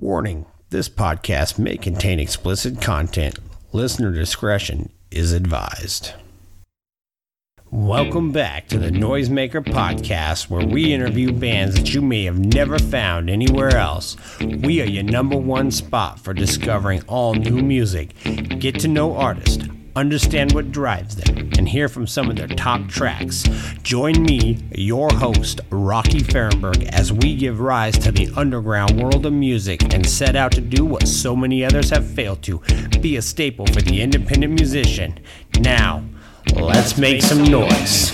Warning this podcast may contain explicit content. Listener discretion is advised. Welcome back to the Noisemaker Podcast, where we interview bands that you may have never found anywhere else. We are your number one spot for discovering all new music. Get to know artists, understand what drives them, and hear from some of their top tracks. Join me, your host, Rocky Ferrenburg, as we give rise to the underground world of music and set out to do what so many others have failed to be a staple for the independent musician. Now, let's make some noise.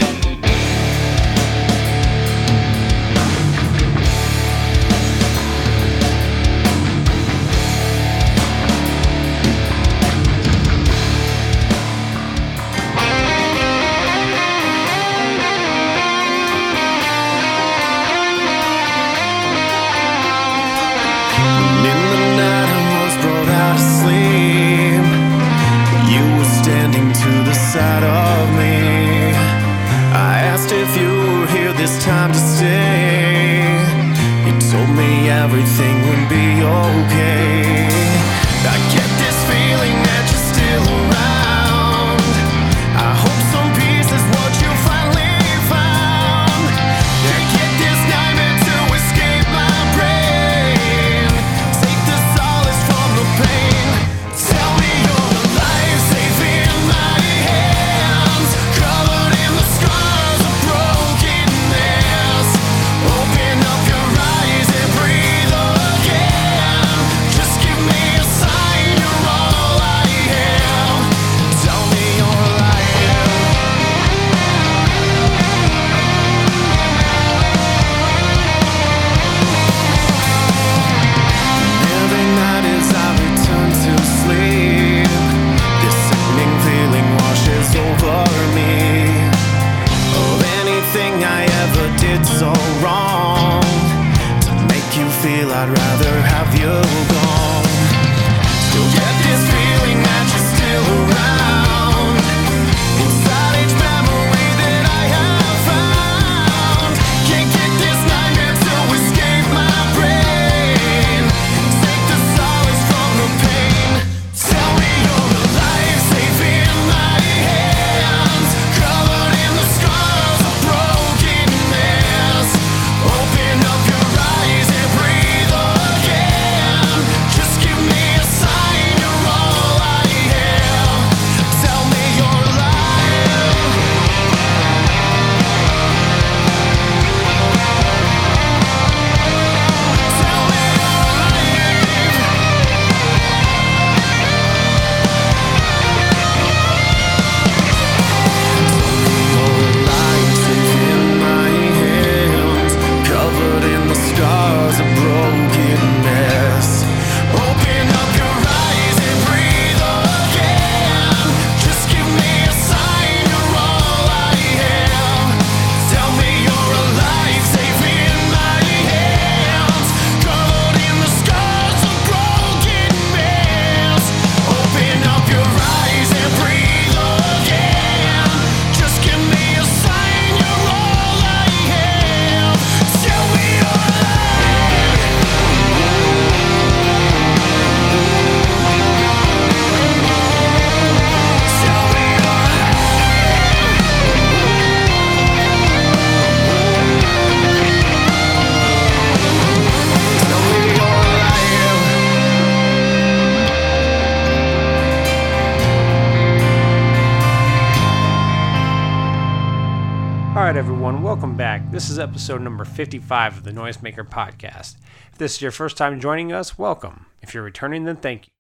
All right, everyone, welcome back. This is episode number 55 of the Noisemaker Podcast. If this is your first time joining us, welcome. If you're returning, then thank you.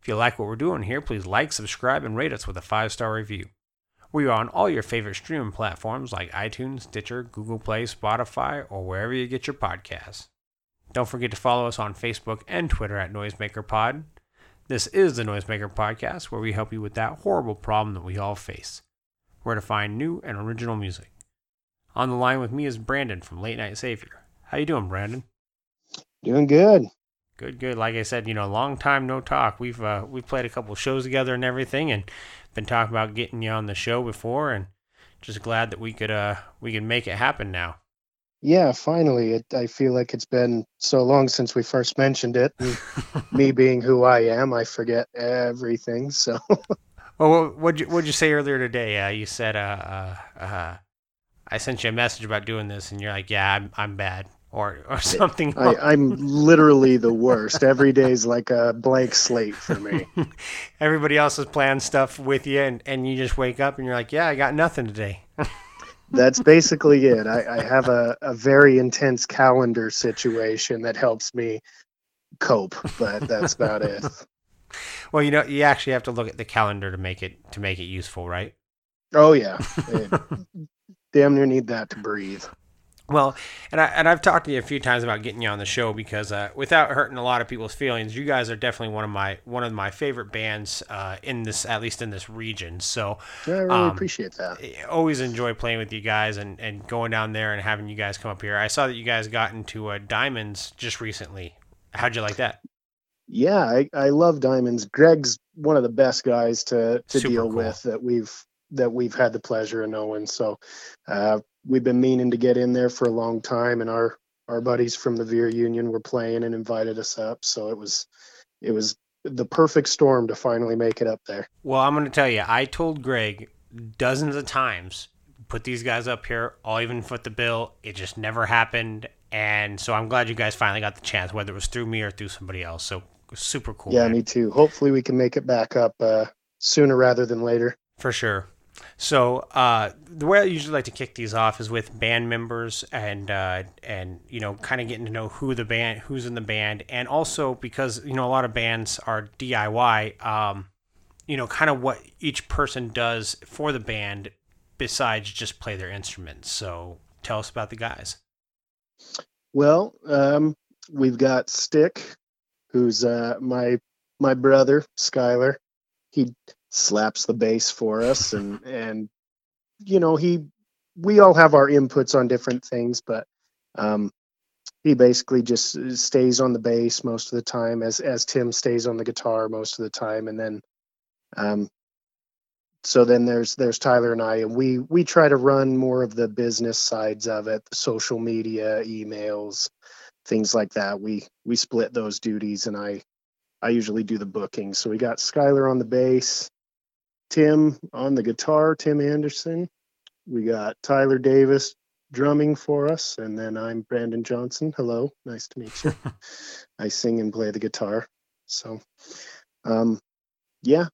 If you like what we're doing here, please like, subscribe, and rate us with a five star review. We are on all your favorite streaming platforms like iTunes, Stitcher, Google Play, Spotify, or wherever you get your podcasts. Don't forget to follow us on Facebook and Twitter at Noisemaker Pod. This is the Noisemaker Podcast, where we help you with that horrible problem that we all face where to find new and original music. On the line with me is Brandon from Late Night Savior. How you doing, Brandon? Doing good. Good, good. Like I said, you know, long time no talk. We've uh, we've played a couple shows together and everything, and been talking about getting you on the show before, and just glad that we could uh we could make it happen now. Yeah, finally. It, I feel like it's been so long since we first mentioned it. Me being who I am, I forget everything. So, well, what'd you what'd you say earlier today? Uh, you said, uh, uh, uh, I sent you a message about doing this, and you're like, "Yeah, I'm I'm bad," or or something. I, I'm literally the worst. Every day's like a blank slate for me. Everybody else is planning stuff with you, and, and you just wake up and you're like, "Yeah, I got nothing today." That's basically it. I, I have a, a very intense calendar situation that helps me cope, but that's about it. Well, you know, you actually have to look at the calendar to make it to make it useful, right? Oh yeah, It- damn near need that to breathe. Well, and I and I've talked to you a few times about getting you on the show because uh, without hurting a lot of people's feelings, you guys are definitely one of my one of my favorite bands uh, in this at least in this region. So yeah, I really Um, appreciate that. I always enjoy playing with you guys and, and going down there and having you guys come up here. I saw that you guys got into uh, diamonds just recently. How'd you like that? Yeah, I, I love diamonds. Greg's one of the best guys to to Super deal cool. with that we've that we've had the pleasure of knowing. So uh, we've been meaning to get in there for a long time, and our our buddies from the Veer Union were playing and invited us up. So it was it was the perfect storm to finally make it up there. Well, I'm going to tell you, I told Greg dozens of times, put these guys up here. I'll even foot the bill. It just never happened. And so I'm glad you guys finally got the chance, whether it was through me or through somebody else. So super cool. yeah, man. me too. Hopefully we can make it back up uh, sooner rather than later. For sure. So uh, the way I usually like to kick these off is with band members and uh, and you know kind of getting to know who the band who's in the band and also because you know a lot of bands are DIY. Um, you know, kind of what each person does for the band besides just play their instruments. So tell us about the guys. Well, um, we've got Stick, who's uh, my my brother Skyler. He slaps the bass for us, and and you know he we all have our inputs on different things, but um, he basically just uh, stays on the bass most of the time, as as Tim stays on the guitar most of the time, and then um, so then there's there's Tyler and I, and we we try to run more of the business sides of it, the social media, emails, things like that. We we split those duties, and I I usually do the booking. So we got Skyler on the bass, Tim on the guitar, Tim Anderson. We got Tyler Davis drumming for us, and then I'm Brandon Johnson. Hello, nice to meet you. I sing and play the guitar. So, um, yeah,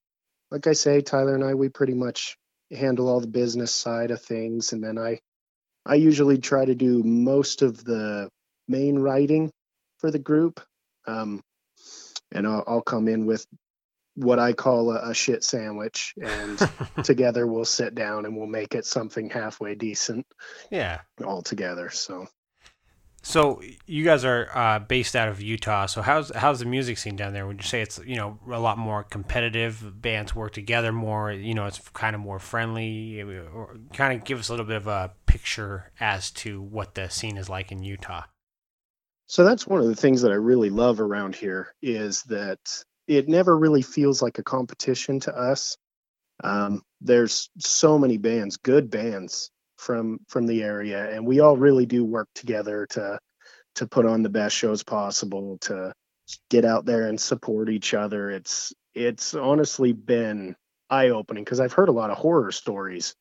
like I say, Tyler and I, we pretty much handle all the business side of things, and then I, I usually try to do most of the main writing for the group, um, and I'll, I'll come in with what I call a, a shit sandwich, and together we'll sit down and we'll make it something halfway decent yeah. all together. So. So you guys are uh, based out of Utah. So how's how's the music scene down there? Would you say it's you know a lot more competitive? Bands work together more. You know, it's kind of more friendly. Or kind of give us a little bit of a picture as to what the scene is like in Utah. So that's one of the things that I really love around here is that it never really feels like a competition to us. Um, there's so many bands, good bands from from the area, and we all really do work together to to put on the best shows possible, to get out there and support each other. It's it's honestly been eye opening because I've heard a lot of horror stories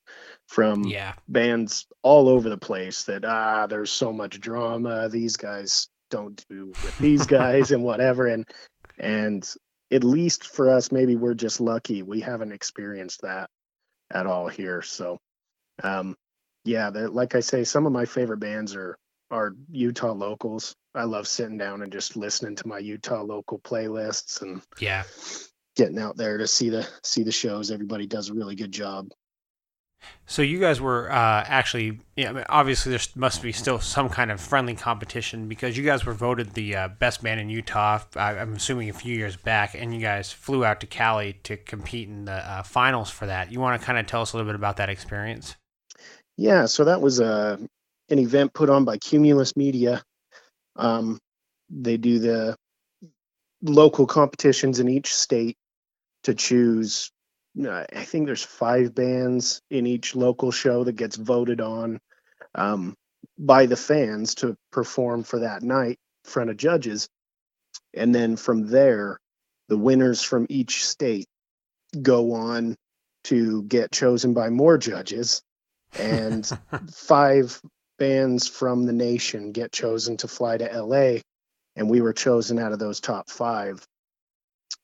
from Yeah, bands all over the place that ah there's so much drama these guys don't do with these guys and whatever and and at least for us maybe we're just lucky we haven't experienced that at all here. So um yeah like i say some of my favorite bands are are utah locals. I love sitting down and just listening to my utah local playlists and yeah. getting out there to see the see the shows. Everybody does a really good job So you guys were uh, actually, yeah, I mean, obviously there must be still some kind of friendly competition because you guys were voted the uh, best band in Utah. I'm assuming a few years back, and you guys flew out to Cali to compete in the uh, finals for that. You want to kind of tell us a little bit about that experience? Yeah, so that was a an event put on by Cumulus Media. Um, they do the local competitions in each state to choose. I think there's five bands in each local show that gets voted on. Um, by the fans to perform for that night in front of judges. And then from there, the winners from each state go on to get chosen by more judges. And five bands from the nation get chosen to fly to LA. And we were chosen out of those top five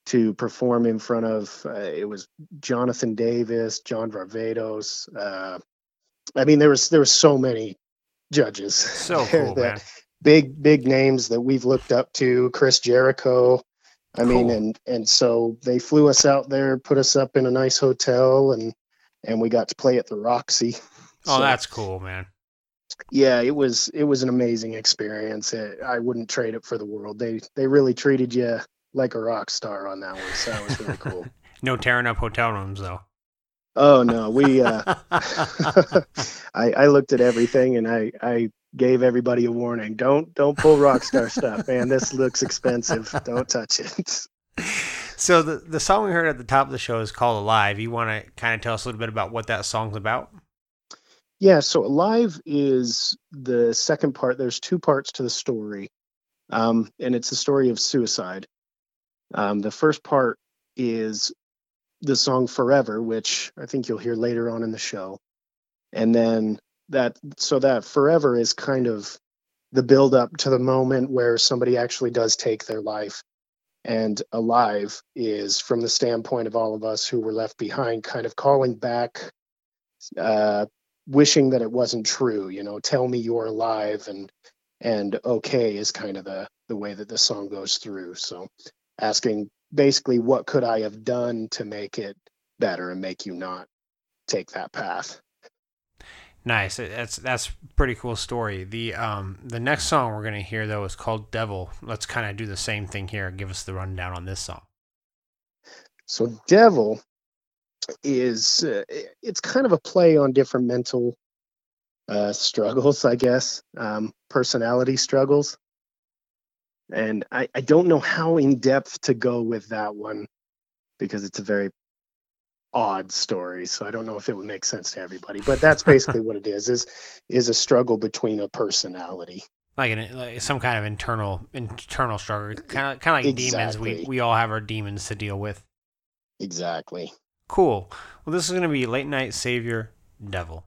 to perform in front of uh, it was Jonathan Davis, John Varvatos. Uh, I mean, there was there was so many judges. So cool, man. Big big names that we've looked up to. Chris Jericho. I Cool. mean, and and so they flew us out there, put us up in a nice hotel, and and we got to play at the Roxy. Oh, So, that's cool, man. yeah, it was it was an amazing experience. It, I wouldn't trade it for the world. They they really treated you like a rock star on that one. So that was really cool. No tearing up hotel rooms though. Oh no, we uh I I looked at everything and I I gave everybody a warning. Don't don't pull rock star stuff, man. This looks expensive. Don't touch it. so the the song we heard at the top of the show is called Alive. You want to kind of tell us a little bit about what that song's about? Yeah, so Alive is the second part. There's two parts to the story. Um and it's the story of suicide. Um the first part is the song Forever, which I think you'll hear later on in the show. And then that so that Forever is kind of the build up to the moment where somebody actually does take their life. And Alive is from the standpoint of all of us who were left behind, kind of calling back, uh, wishing that it wasn't true. You know, tell me you're alive, and and okay is kind of the the way that the song goes through. So asking basically what could I have done to make it better and make you not take that path. Nice. That's that's a pretty cool story. The um the next song we're gonna hear though is called Devil. Let's kind of do the same thing here. Give us the rundown on this song. So devil is uh, it's kind of a play on different mental uh, struggles, I guess, um, personality struggles. And I, I don't know how in depth to go with that one because it's a very odd story. So I don't know if it would make sense to everybody. But that's basically what it is: is is a struggle between a personality. Like, an, like some kind of internal internal struggle. Kind of kind of like demons. We we all have our demons to deal with. Exactly. Cool. Well, this is gonna be Late Night Savior. Devil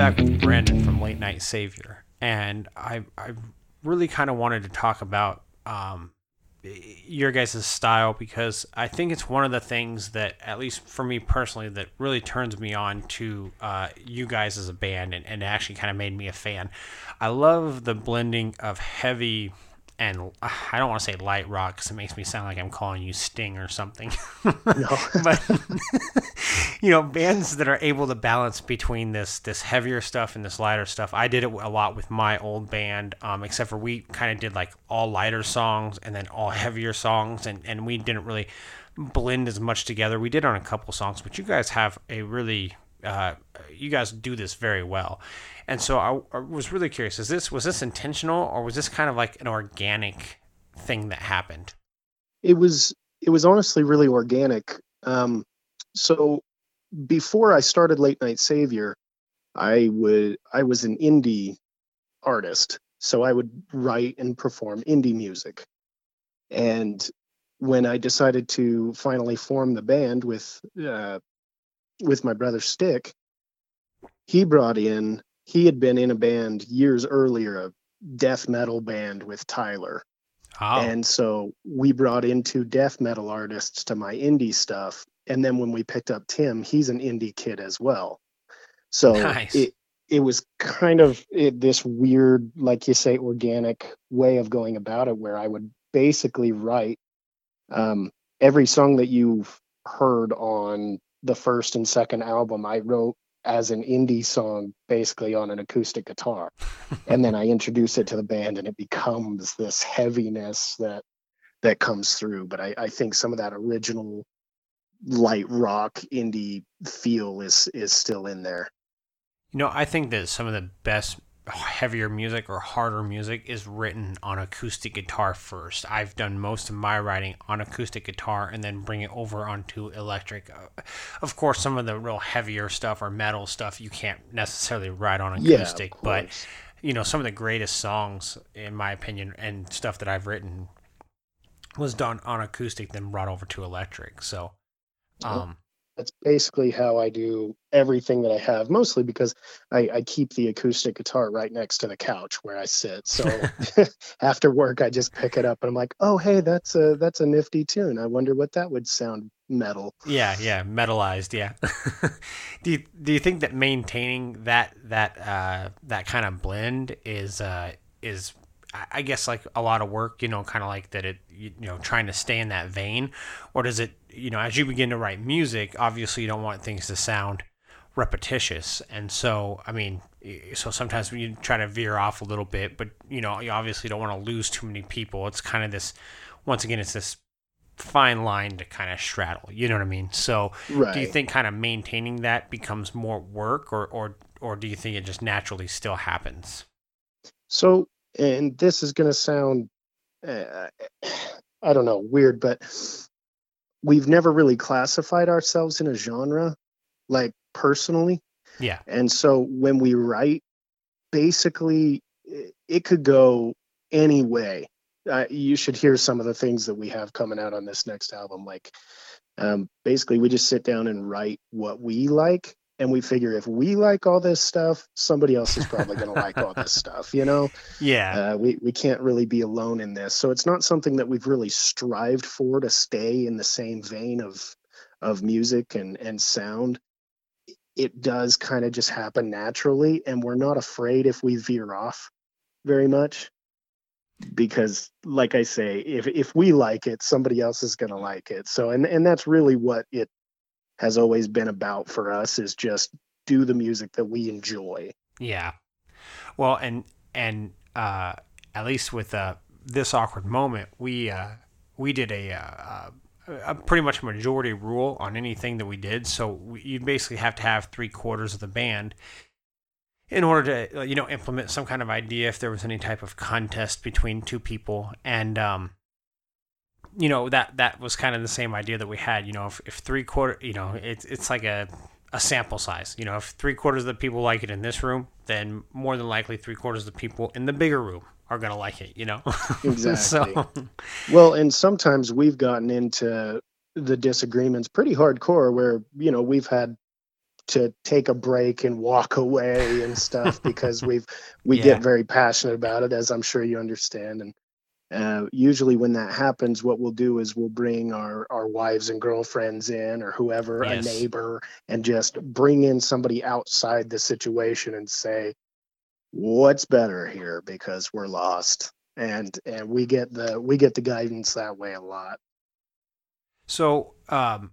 back with Brandon from Late Night Savior, and I I really kind of wanted to talk about um, your guys' style because I think it's one of the things that, at least for me personally, that really turns me on to uh, you guys as a band and, and actually kind of made me a fan. I love the blending of heavy and I don't want to say light rock because it makes me sound like I'm calling you Sting or something. No. but you know, bands that are able to balance between this this heavier stuff and this lighter stuff. I did it a lot with my old band, um, except for we kind of did like all lighter songs and then all heavier songs, and and we didn't really blend as much together. We did on a couple songs, but you guys have a really uh, you guys do this very well. And so I, I, was really curious: is this was this intentional, or was this kind of like an organic thing that happened? It was. It was honestly really organic. Um, so before I started Late Night Savior, I would I was an indie artist, so I would write and perform indie music. And when I decided to finally form the band with uh, with my brother Stick, he brought in, he had been in a band years earlier, a death metal band with Tyler. Oh. And so we brought in two death metal artists to my indie stuff. And then when we picked up Tim, he's an indie kid as well. So Nice. it it was kind of it, this weird, like you say, organic way of going about it, where I would basically write um, every song that you've heard on the first and second album. I wrote as an indie song, basically on an acoustic guitar, and then I introduce it to the band, and it becomes this heaviness that that comes through. But I, I think some of that original light rock indie feel is is still in there. You know, I think that some of the best heavier music or harder music is written on acoustic guitar first. I've done most of my writing on acoustic guitar and then bring it over onto electric. Uh, Of course, some of the real heavier stuff or metal stuff you can't necessarily write on Yeah, acoustic, but you know, some of the greatest songs in my opinion and stuff that I've written was done on acoustic then brought over to electric. So um that's basically how I do everything that I have, mostly because I, I keep the acoustic guitar right next to the couch where I sit. So after work, I just pick it up and I'm like, oh, hey, that's a that's a nifty tune. I wonder what that would sound metal. Yeah, yeah, metalized. Yeah. do you do you think that maintaining that that uh, that kind of blend is uh, is I guess like a lot of work, you know, kind of like that it you know trying to stay in that vein, or does it you know as you begin to write music, obviously you don't want things to sound repetitious, and so I mean, so sometimes when you try to veer off a little bit, but you know you obviously don't want to lose too many people. It's kind of this once again, it's this fine line to kind of straddle. You know what I mean? So Right. do you think kind of maintaining that becomes more work or or or do you think it just naturally still happens? So, and this is going to sound, uh, I don't know, weird, but we've never really classified ourselves in a genre, like personally. Yeah. And so when we write, basically, it could go any way. Uh, you should hear some of the things that we have coming out on this next album. Like, um, basically, we just sit down and write what we like. And we figure if we like all this stuff, somebody else is probably going to like all this stuff, you know? Yeah. Uh, we, we can't really be alone in this. So it's not something that we've really strived for to stay in the same vein of of music and, and sound. It does kind of just happen naturally, and we're not afraid if we veer off very much. Because like I say, if if we like it, somebody else is gonna like it. So and, and that's really what it has always been about for us is just do the music that we enjoy. Yeah. Well, and and uh, at least with uh, this awkward moment, we uh, we did a, uh, a pretty much majority rule on anything that we did. So you basically have to have three quarters of the band in order to you know implement some kind of idea if there was any type of contest between two people and um you know that that was kind of the same idea that we had you know if, if three quarter you know it's it's like a a sample size you know if three quarters of the people like it in this room then more than likely three quarters of the people in the bigger room are going to like it you know Exactly. so Well, and sometimes we've gotten into the disagreements pretty hardcore where, you know, we've had to take a break and walk away and stuff because we've we Yeah. get very passionate about it as i'm sure you understand and uh, usually when that happens what we'll do is we'll bring our our wives and girlfriends in or whoever Yes. a neighbor and just bring in somebody outside the situation and say what's better here because we're lost and and we get the we get the guidance that way a lot So, um,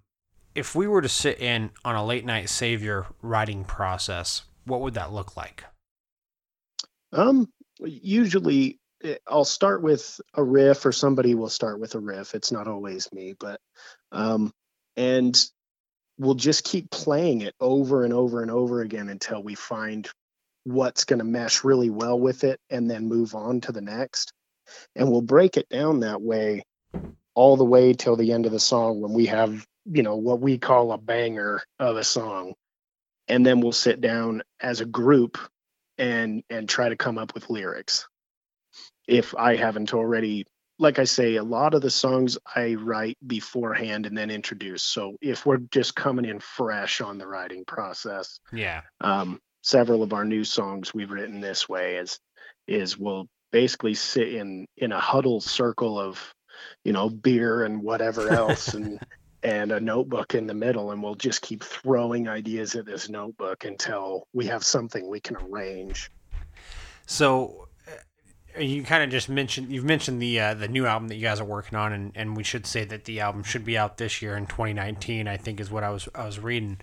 if we were to sit in on a late night savior writing process, what would that look like? Um, usually I'll start with a riff, or somebody will start with a riff. It's not always me, but um, and we'll just keep playing it over and over and over again until we find what's going to mesh really well with it, and then move on to the next. And we'll break it down that way all the way till the end of the song when we have you know what we call a banger of a song and then we'll sit down as a group and and try to come up with lyrics if i haven't already like i say a lot of the songs i write beforehand and then introduce so if we're just coming in fresh on the writing process Yeah. um, several of our new songs we've written this way is is we'll basically sit in in a huddle circle of you know beer and whatever else and and a notebook in the middle and we'll just keep throwing ideas at this notebook until we have something we can arrange So, you kind of just mentioned you've mentioned the uh, the new album that you guys are working on, and, and we should say that the album should be out this year in 2019. I think is what I was I was reading.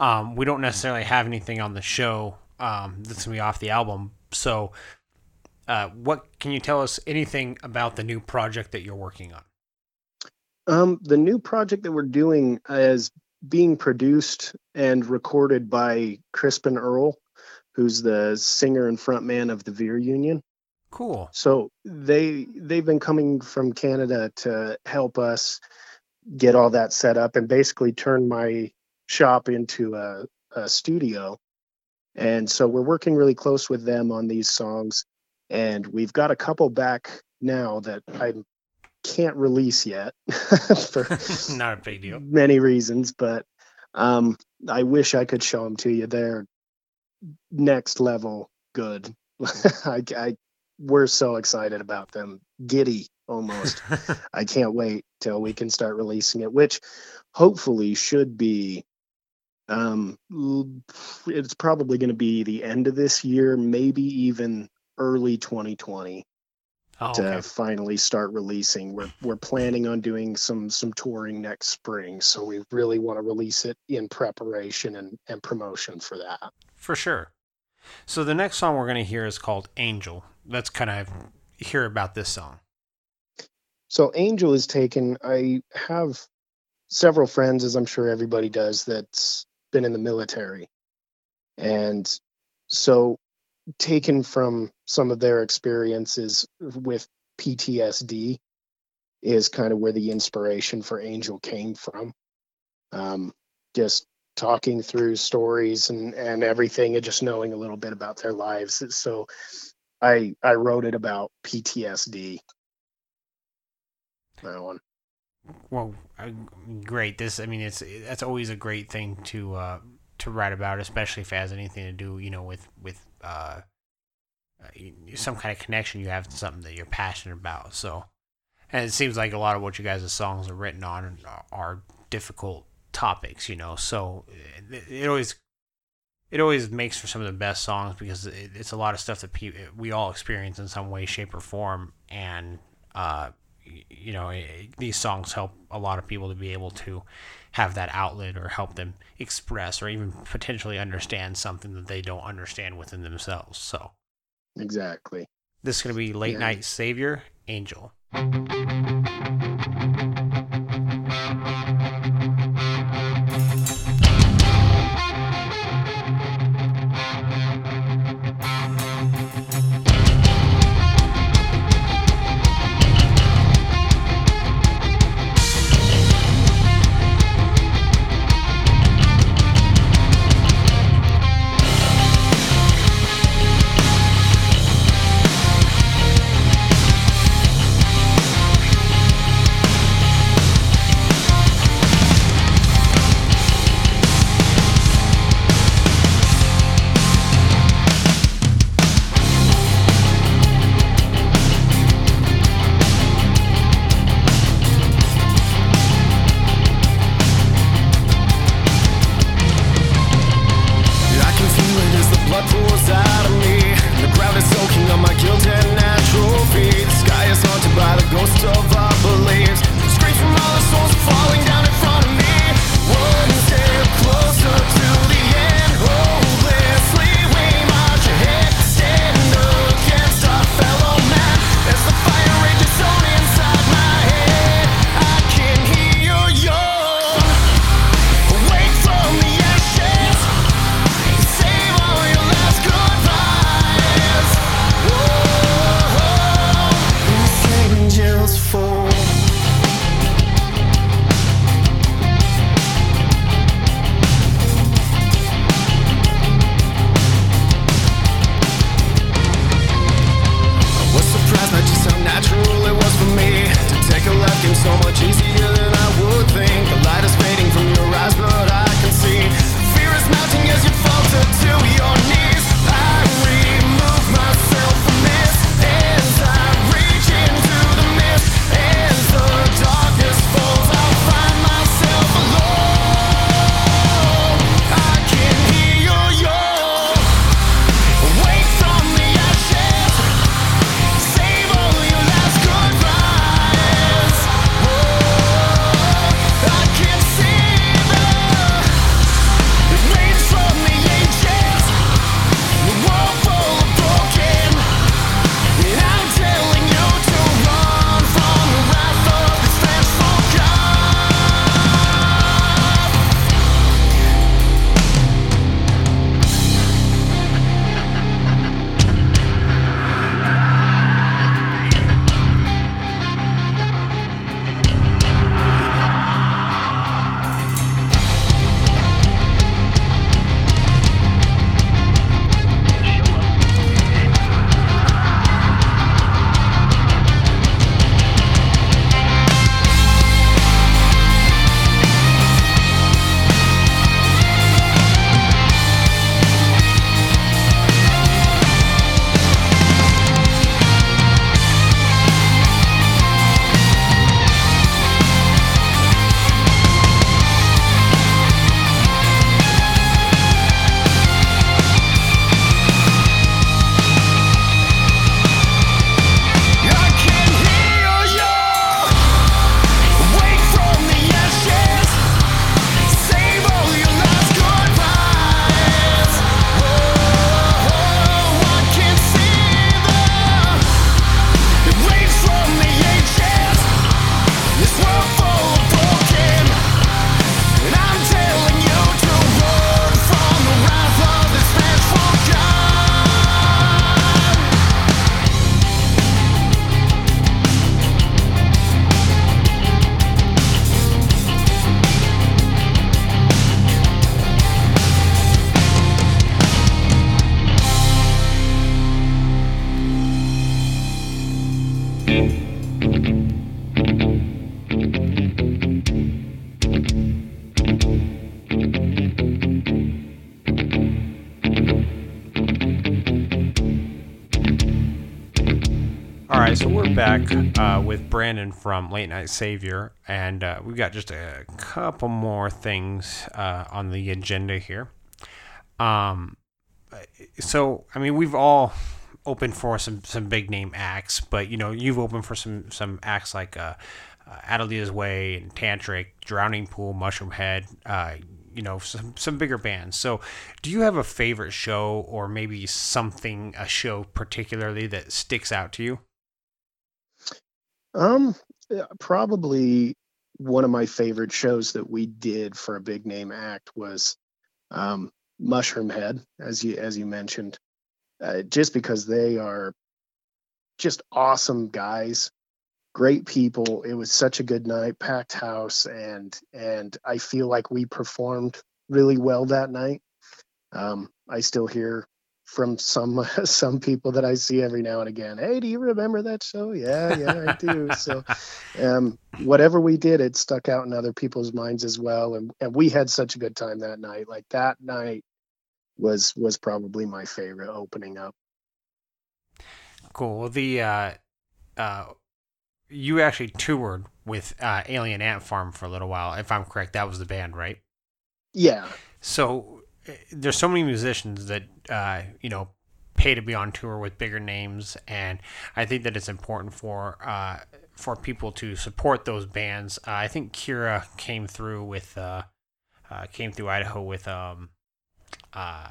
Um, we don't necessarily have anything on the show um, that's gonna be off the album. So, uh, what can you tell us anything about the new project that you're working on? Um, the new project that we're doing is being produced and recorded by Crispin Earl, who's the singer and frontman of the Veer Union. Cool. So they they've been coming from Canada to help us get all that set up and basically turn my shop into a, a studio. And so we're working really close with them on these songs. And we've got a couple back now that I can't release yet for Not a big deal. many reasons, but um, I wish I could show them to you. They're next level good. I, I we're so excited about them, giddy almost. I can't wait till we can start releasing it, which hopefully should be. Um, it's probably going to be the end of this year, maybe even early 2020 oh, to okay. finally start releasing. We're we're planning on doing some some touring next spring, so we really want to release it in preparation and and promotion for that. For sure. So the next song we're going to hear is called Angel. Let's kind of hear about this song. So Angel is taken. I have several friends, as I'm sure everybody does, that's been in the military, and so taken from some of their experiences with PTSD is kind of where the inspiration for Angel came from. Um, just talking through stories and and everything, and just knowing a little bit about their lives. So I I wrote it about PTSD. That one. Well, uh, great. This, I mean, it's that's always a great thing to uh, to write about, especially if it has anything to do, you know, with with uh, uh, some kind of connection you have to something that you're passionate about. So, and it seems like a lot of what you guys' songs are written on are difficult topics, you know. So it, it always it always makes for some of the best songs because it, it's a lot of stuff that pe- we all experience in some way, shape, or form, and uh, y- you know eh, these songs help a lot of people to be able to have that outlet or help them express or even potentially understand something that they don't understand within themselves. So Exactly. this is going to be Late Yeah. Night Savior. Angel back uh, with Brandon from Late Night Savior, and uh, we've got just a couple more things uh, on the agenda here. Um, so I mean, we've all opened for some some big name acts, but you know, you've opened for some some acts like uh, uh Adelitas Way and Tantric, Drowning Pool, Mushroomhead. Uh, you know some some bigger bands. So, do you have a favorite show or maybe something a show particularly that sticks out to you? Um, probably one of my favorite shows that we did for a big name act was um, Mushroomhead, as you as you mentioned, uh, just because they are just awesome guys, great people. It was such a good night, packed house, and and I feel like we performed really well that night. Um, I still hear from some some people that I see every now and again. Hey, do you remember that show? Yeah, yeah, I do. so, um, whatever we did, it stuck out in other people's minds as well, and and we had such a good time that night. Like that night was was probably my favorite opening up. Cool. Well, the uh, uh, you actually toured with uh, Alien Ant Farm for a little while, if I'm correct. That was the band, right? Yeah. So there's so many musicians that uh, you know pay to be on tour with bigger names, and I think that it's important for uh, for people to support those bands. Uh, I think Kira came through with uh, uh, came through Idaho with um, uh,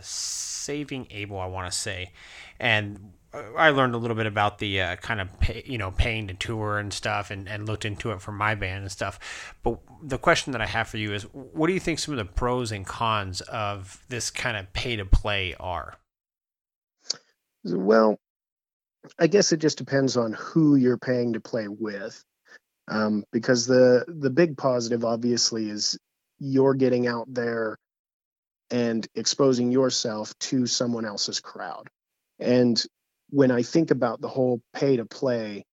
Saving Abel, I want to say, and I learned a little bit about the uh, kind of pay, you know paying to tour and stuff, and, and looked into it for my band and stuff. But the question that I have for you is, what do you think some of the pros and cons of this kind of pay to play are? Well, I guess it just depends on who you're paying to play with, um, because the the big positive obviously is you're getting out there and exposing yourself to someone else's crowd. And when I think about the whole pay to play,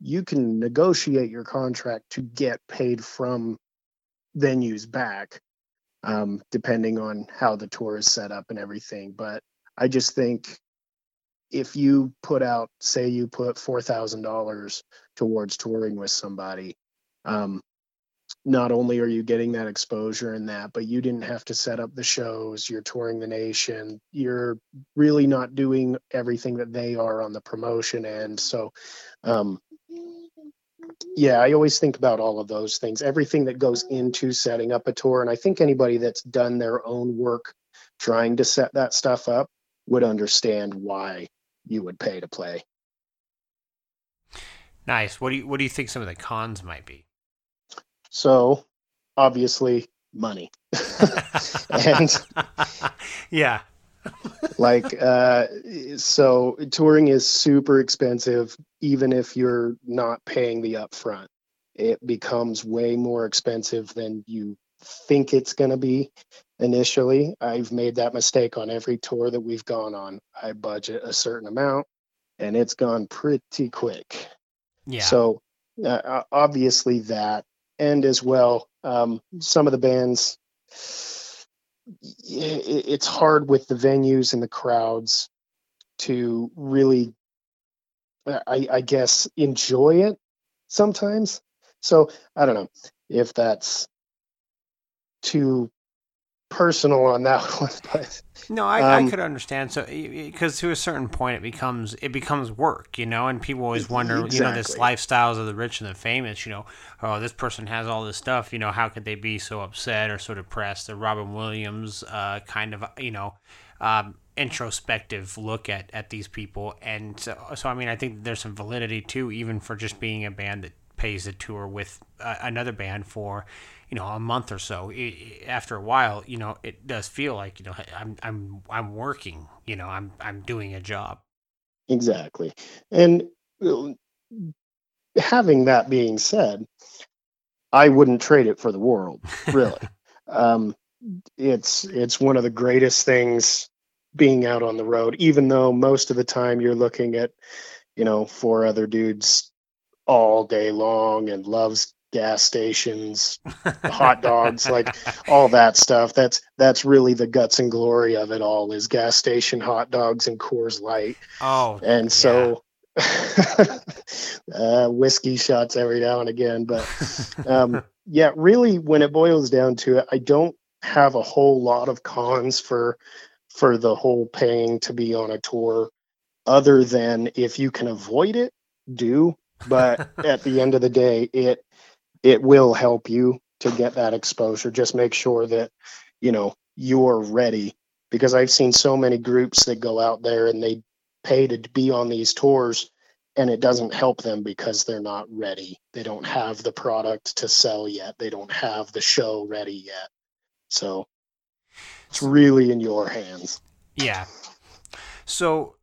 you can negotiate your contract to get paid from venues back, um, depending on how the tour is set up and everything. But I just think if you put out, say, you put four thousand dollars towards touring with somebody, um, not only are you getting that exposure and that, but you didn't have to set up the shows, you're touring the nation, you're really not doing everything that they are on the promotion end. So, um, yeah, I always think about all of those things, everything that goes into setting up a tour. And I think anybody that's done their own work trying to set that stuff up would understand why you would pay to play. Nice. What do you what do you think some of the cons might be? So obviously money. and yeah. like uh so touring is super expensive even if you're not paying the upfront. It becomes way more expensive than you think it's going to be initially. I've made that mistake on every tour that we've gone on. I budget a certain amount and it's gone pretty quick. Yeah. So uh, obviously that and as well. Um, some of the bands it's hard with the venues and the crowds to really I, I guess enjoy it sometimes. So i don't know if that's too personal on that one, but no, I, um, I could understand. So, because to a certain point, it becomes it becomes work, you know, and people always wonder, exactly. you know, this lifestyles of the rich and the famous. You know, oh, this person has all this stuff. You know, how could they be so upset or so depressed? The Robin Williams uh, kind of, you know. Um, introspective look at, at these people and so, so I mean I think there's some validity too even for just being a band that pays a tour with uh, another band for you know a month or so. It, after a while you know it does feel like you know i'm i'm i'm working you know i'm i'm doing a job. Exactly. And uh, having that being said i wouldn't trade it for the world really. Um it's it's one of the greatest things being out on the road even though most of the time you're looking at you know four other dudes all day long and loves gas stations, hot dogs, like all that stuff. That's that's really the guts and glory of it all is gas station hot dogs and Coors Light. Oh, and so uh, whiskey shots every now and again, but um, yeah, really, when it boils down to it, I don't have a whole lot of cons for for the whole paying to be on a tour, other than if you can avoid it, do. But at the end of the day, it it will help you to get that exposure. Just make sure that you know you're ready because I've seen so many groups that go out there and they pay to be on these tours and it doesn't help them because they're not ready. They don't have the product to sell yet. They don't have the show ready yet. So it's really in your hands. Yeah. So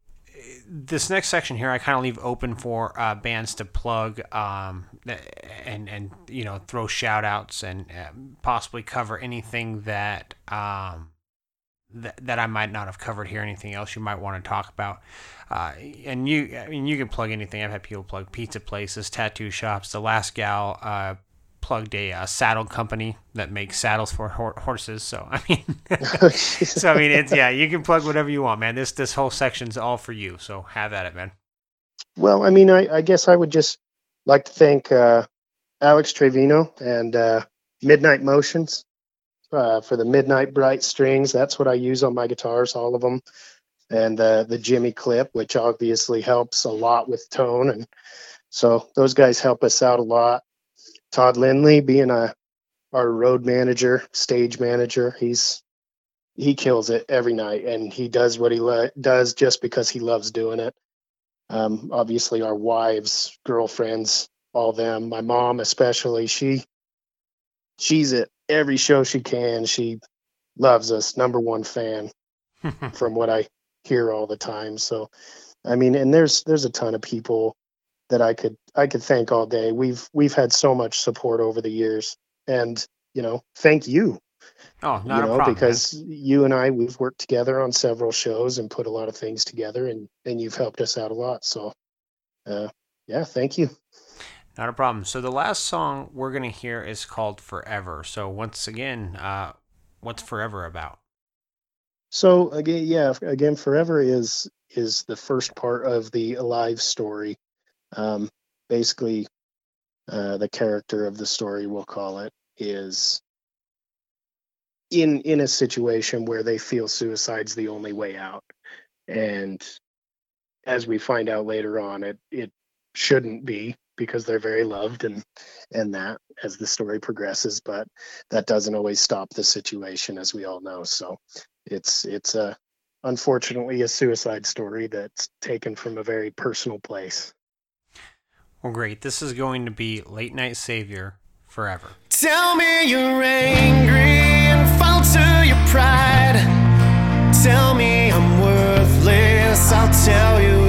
this next section here, I kind of leave open for uh, bands to plug um, and and you know throw shout outs and uh, possibly cover anything that um, that, that I might not have covered here. Anything else you might want to talk about? Uh, and you, I mean, you can plug anything. I've had people plug pizza places, tattoo shops. The last gal uh, plugged a uh, saddle company that makes saddles for ho- horses. So I mean, so I mean, it's yeah, you can plug whatever you want, man. This this whole section's all for you. So have at it, man. Well, I mean, I, I guess I would just like to thank uh, Alex Trevino and uh, Midnight Motions uh, for the Midnight Bright strings. That's what I use on my guitars, all of them, and uh, the Jimmy clip, which obviously helps a lot with tone. And so those guys help us out a lot. Todd Lindley being a our road manager, stage manager, he's he kills it every night, and he does what he le- does just because he loves doing it. Um, obviously, our wives, girlfriends, all them. My mom, especially, she she's at every show she can. She loves us, number one fan, from what I hear all the time. So, I mean, and there's there's a ton of people that I could I could thank all day. We've we've had so much support over the years, and you know, thank you. Oh, not you know, a problem. because you and I we've worked together on several shows and put a lot of things together, and and you've helped us out a lot. So, uh, yeah, thank you. Not a problem. So the last song we're gonna hear is called "Forever." So once again, uh, what's "Forever" about? So again, yeah, again, "Forever" is is the first part of the Alive story um, basically, uh, the character of the story, we'll call it, is in in a situation where they feel suicide's the only way out, and as we find out later on, it it shouldn't be because they're very loved and and that as the story progresses but that doesn't always stop the situation as we all know. So it's it's a unfortunately a suicide story that's taken from a very personal place well, great. This is going to be Late Night Savior forever. Tell me you're angry and your pride. Tell me I'm worthless. I'll tell you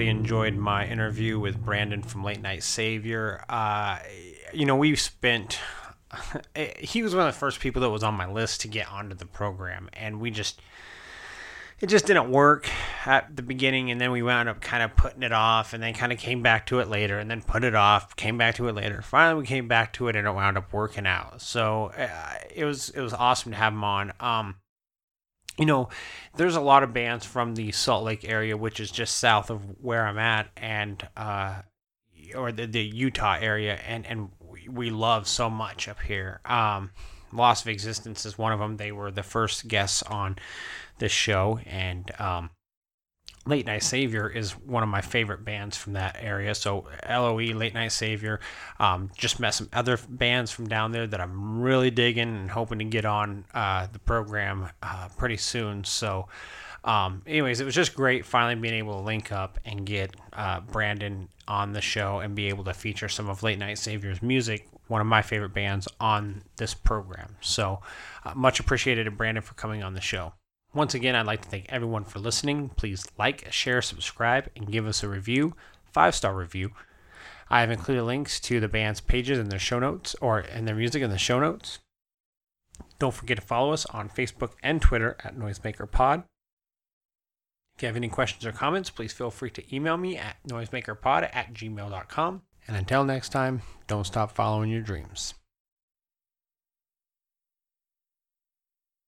everybody enjoyed my interview with Brandon from Late Night Savior. Uh, you know, we've spent. He was one of the first people that was on my list to get onto the program, and we just. It just didn't work at the beginning, and then we wound up kind of putting it off, and then kind of came back to it later, and then put it off, came back to it later. Finally, we came back to it, and it wound up working out. So uh, it was it was awesome to have him on. Um, you know, there's a lot of bands from the Salt Lake area, which is just south of where I'm at, and uh, or the, the Utah area, and and we- love so much up here. Um, Loss of Existence is one of them. They were the first guests on this show, and um, Late Night Savior is one of my favorite bands from that area. So LOE, Late Night Savior, um, just met some other bands from down there that I'm really digging and hoping to get on uh, the program uh, pretty soon. So, um, anyways, it was just great finally being able to link up and get uh, Brandon on the show and be able to feature some of Late Night Savior's music, one of my favorite bands, on this program. So, uh, much appreciated to Brandon for coming on the show. Once again, I'd like to thank everyone for listening. Please like, share, subscribe, and give us a review, five star review. I have included links to the band's pages in their show notes or in their music in the show notes. Don't forget to follow us on Facebook and Twitter at NoisemakerPod. If you have any questions or comments, please feel free to email me at noisemakerpod at gmail.com. And until next time, don't stop following your dreams.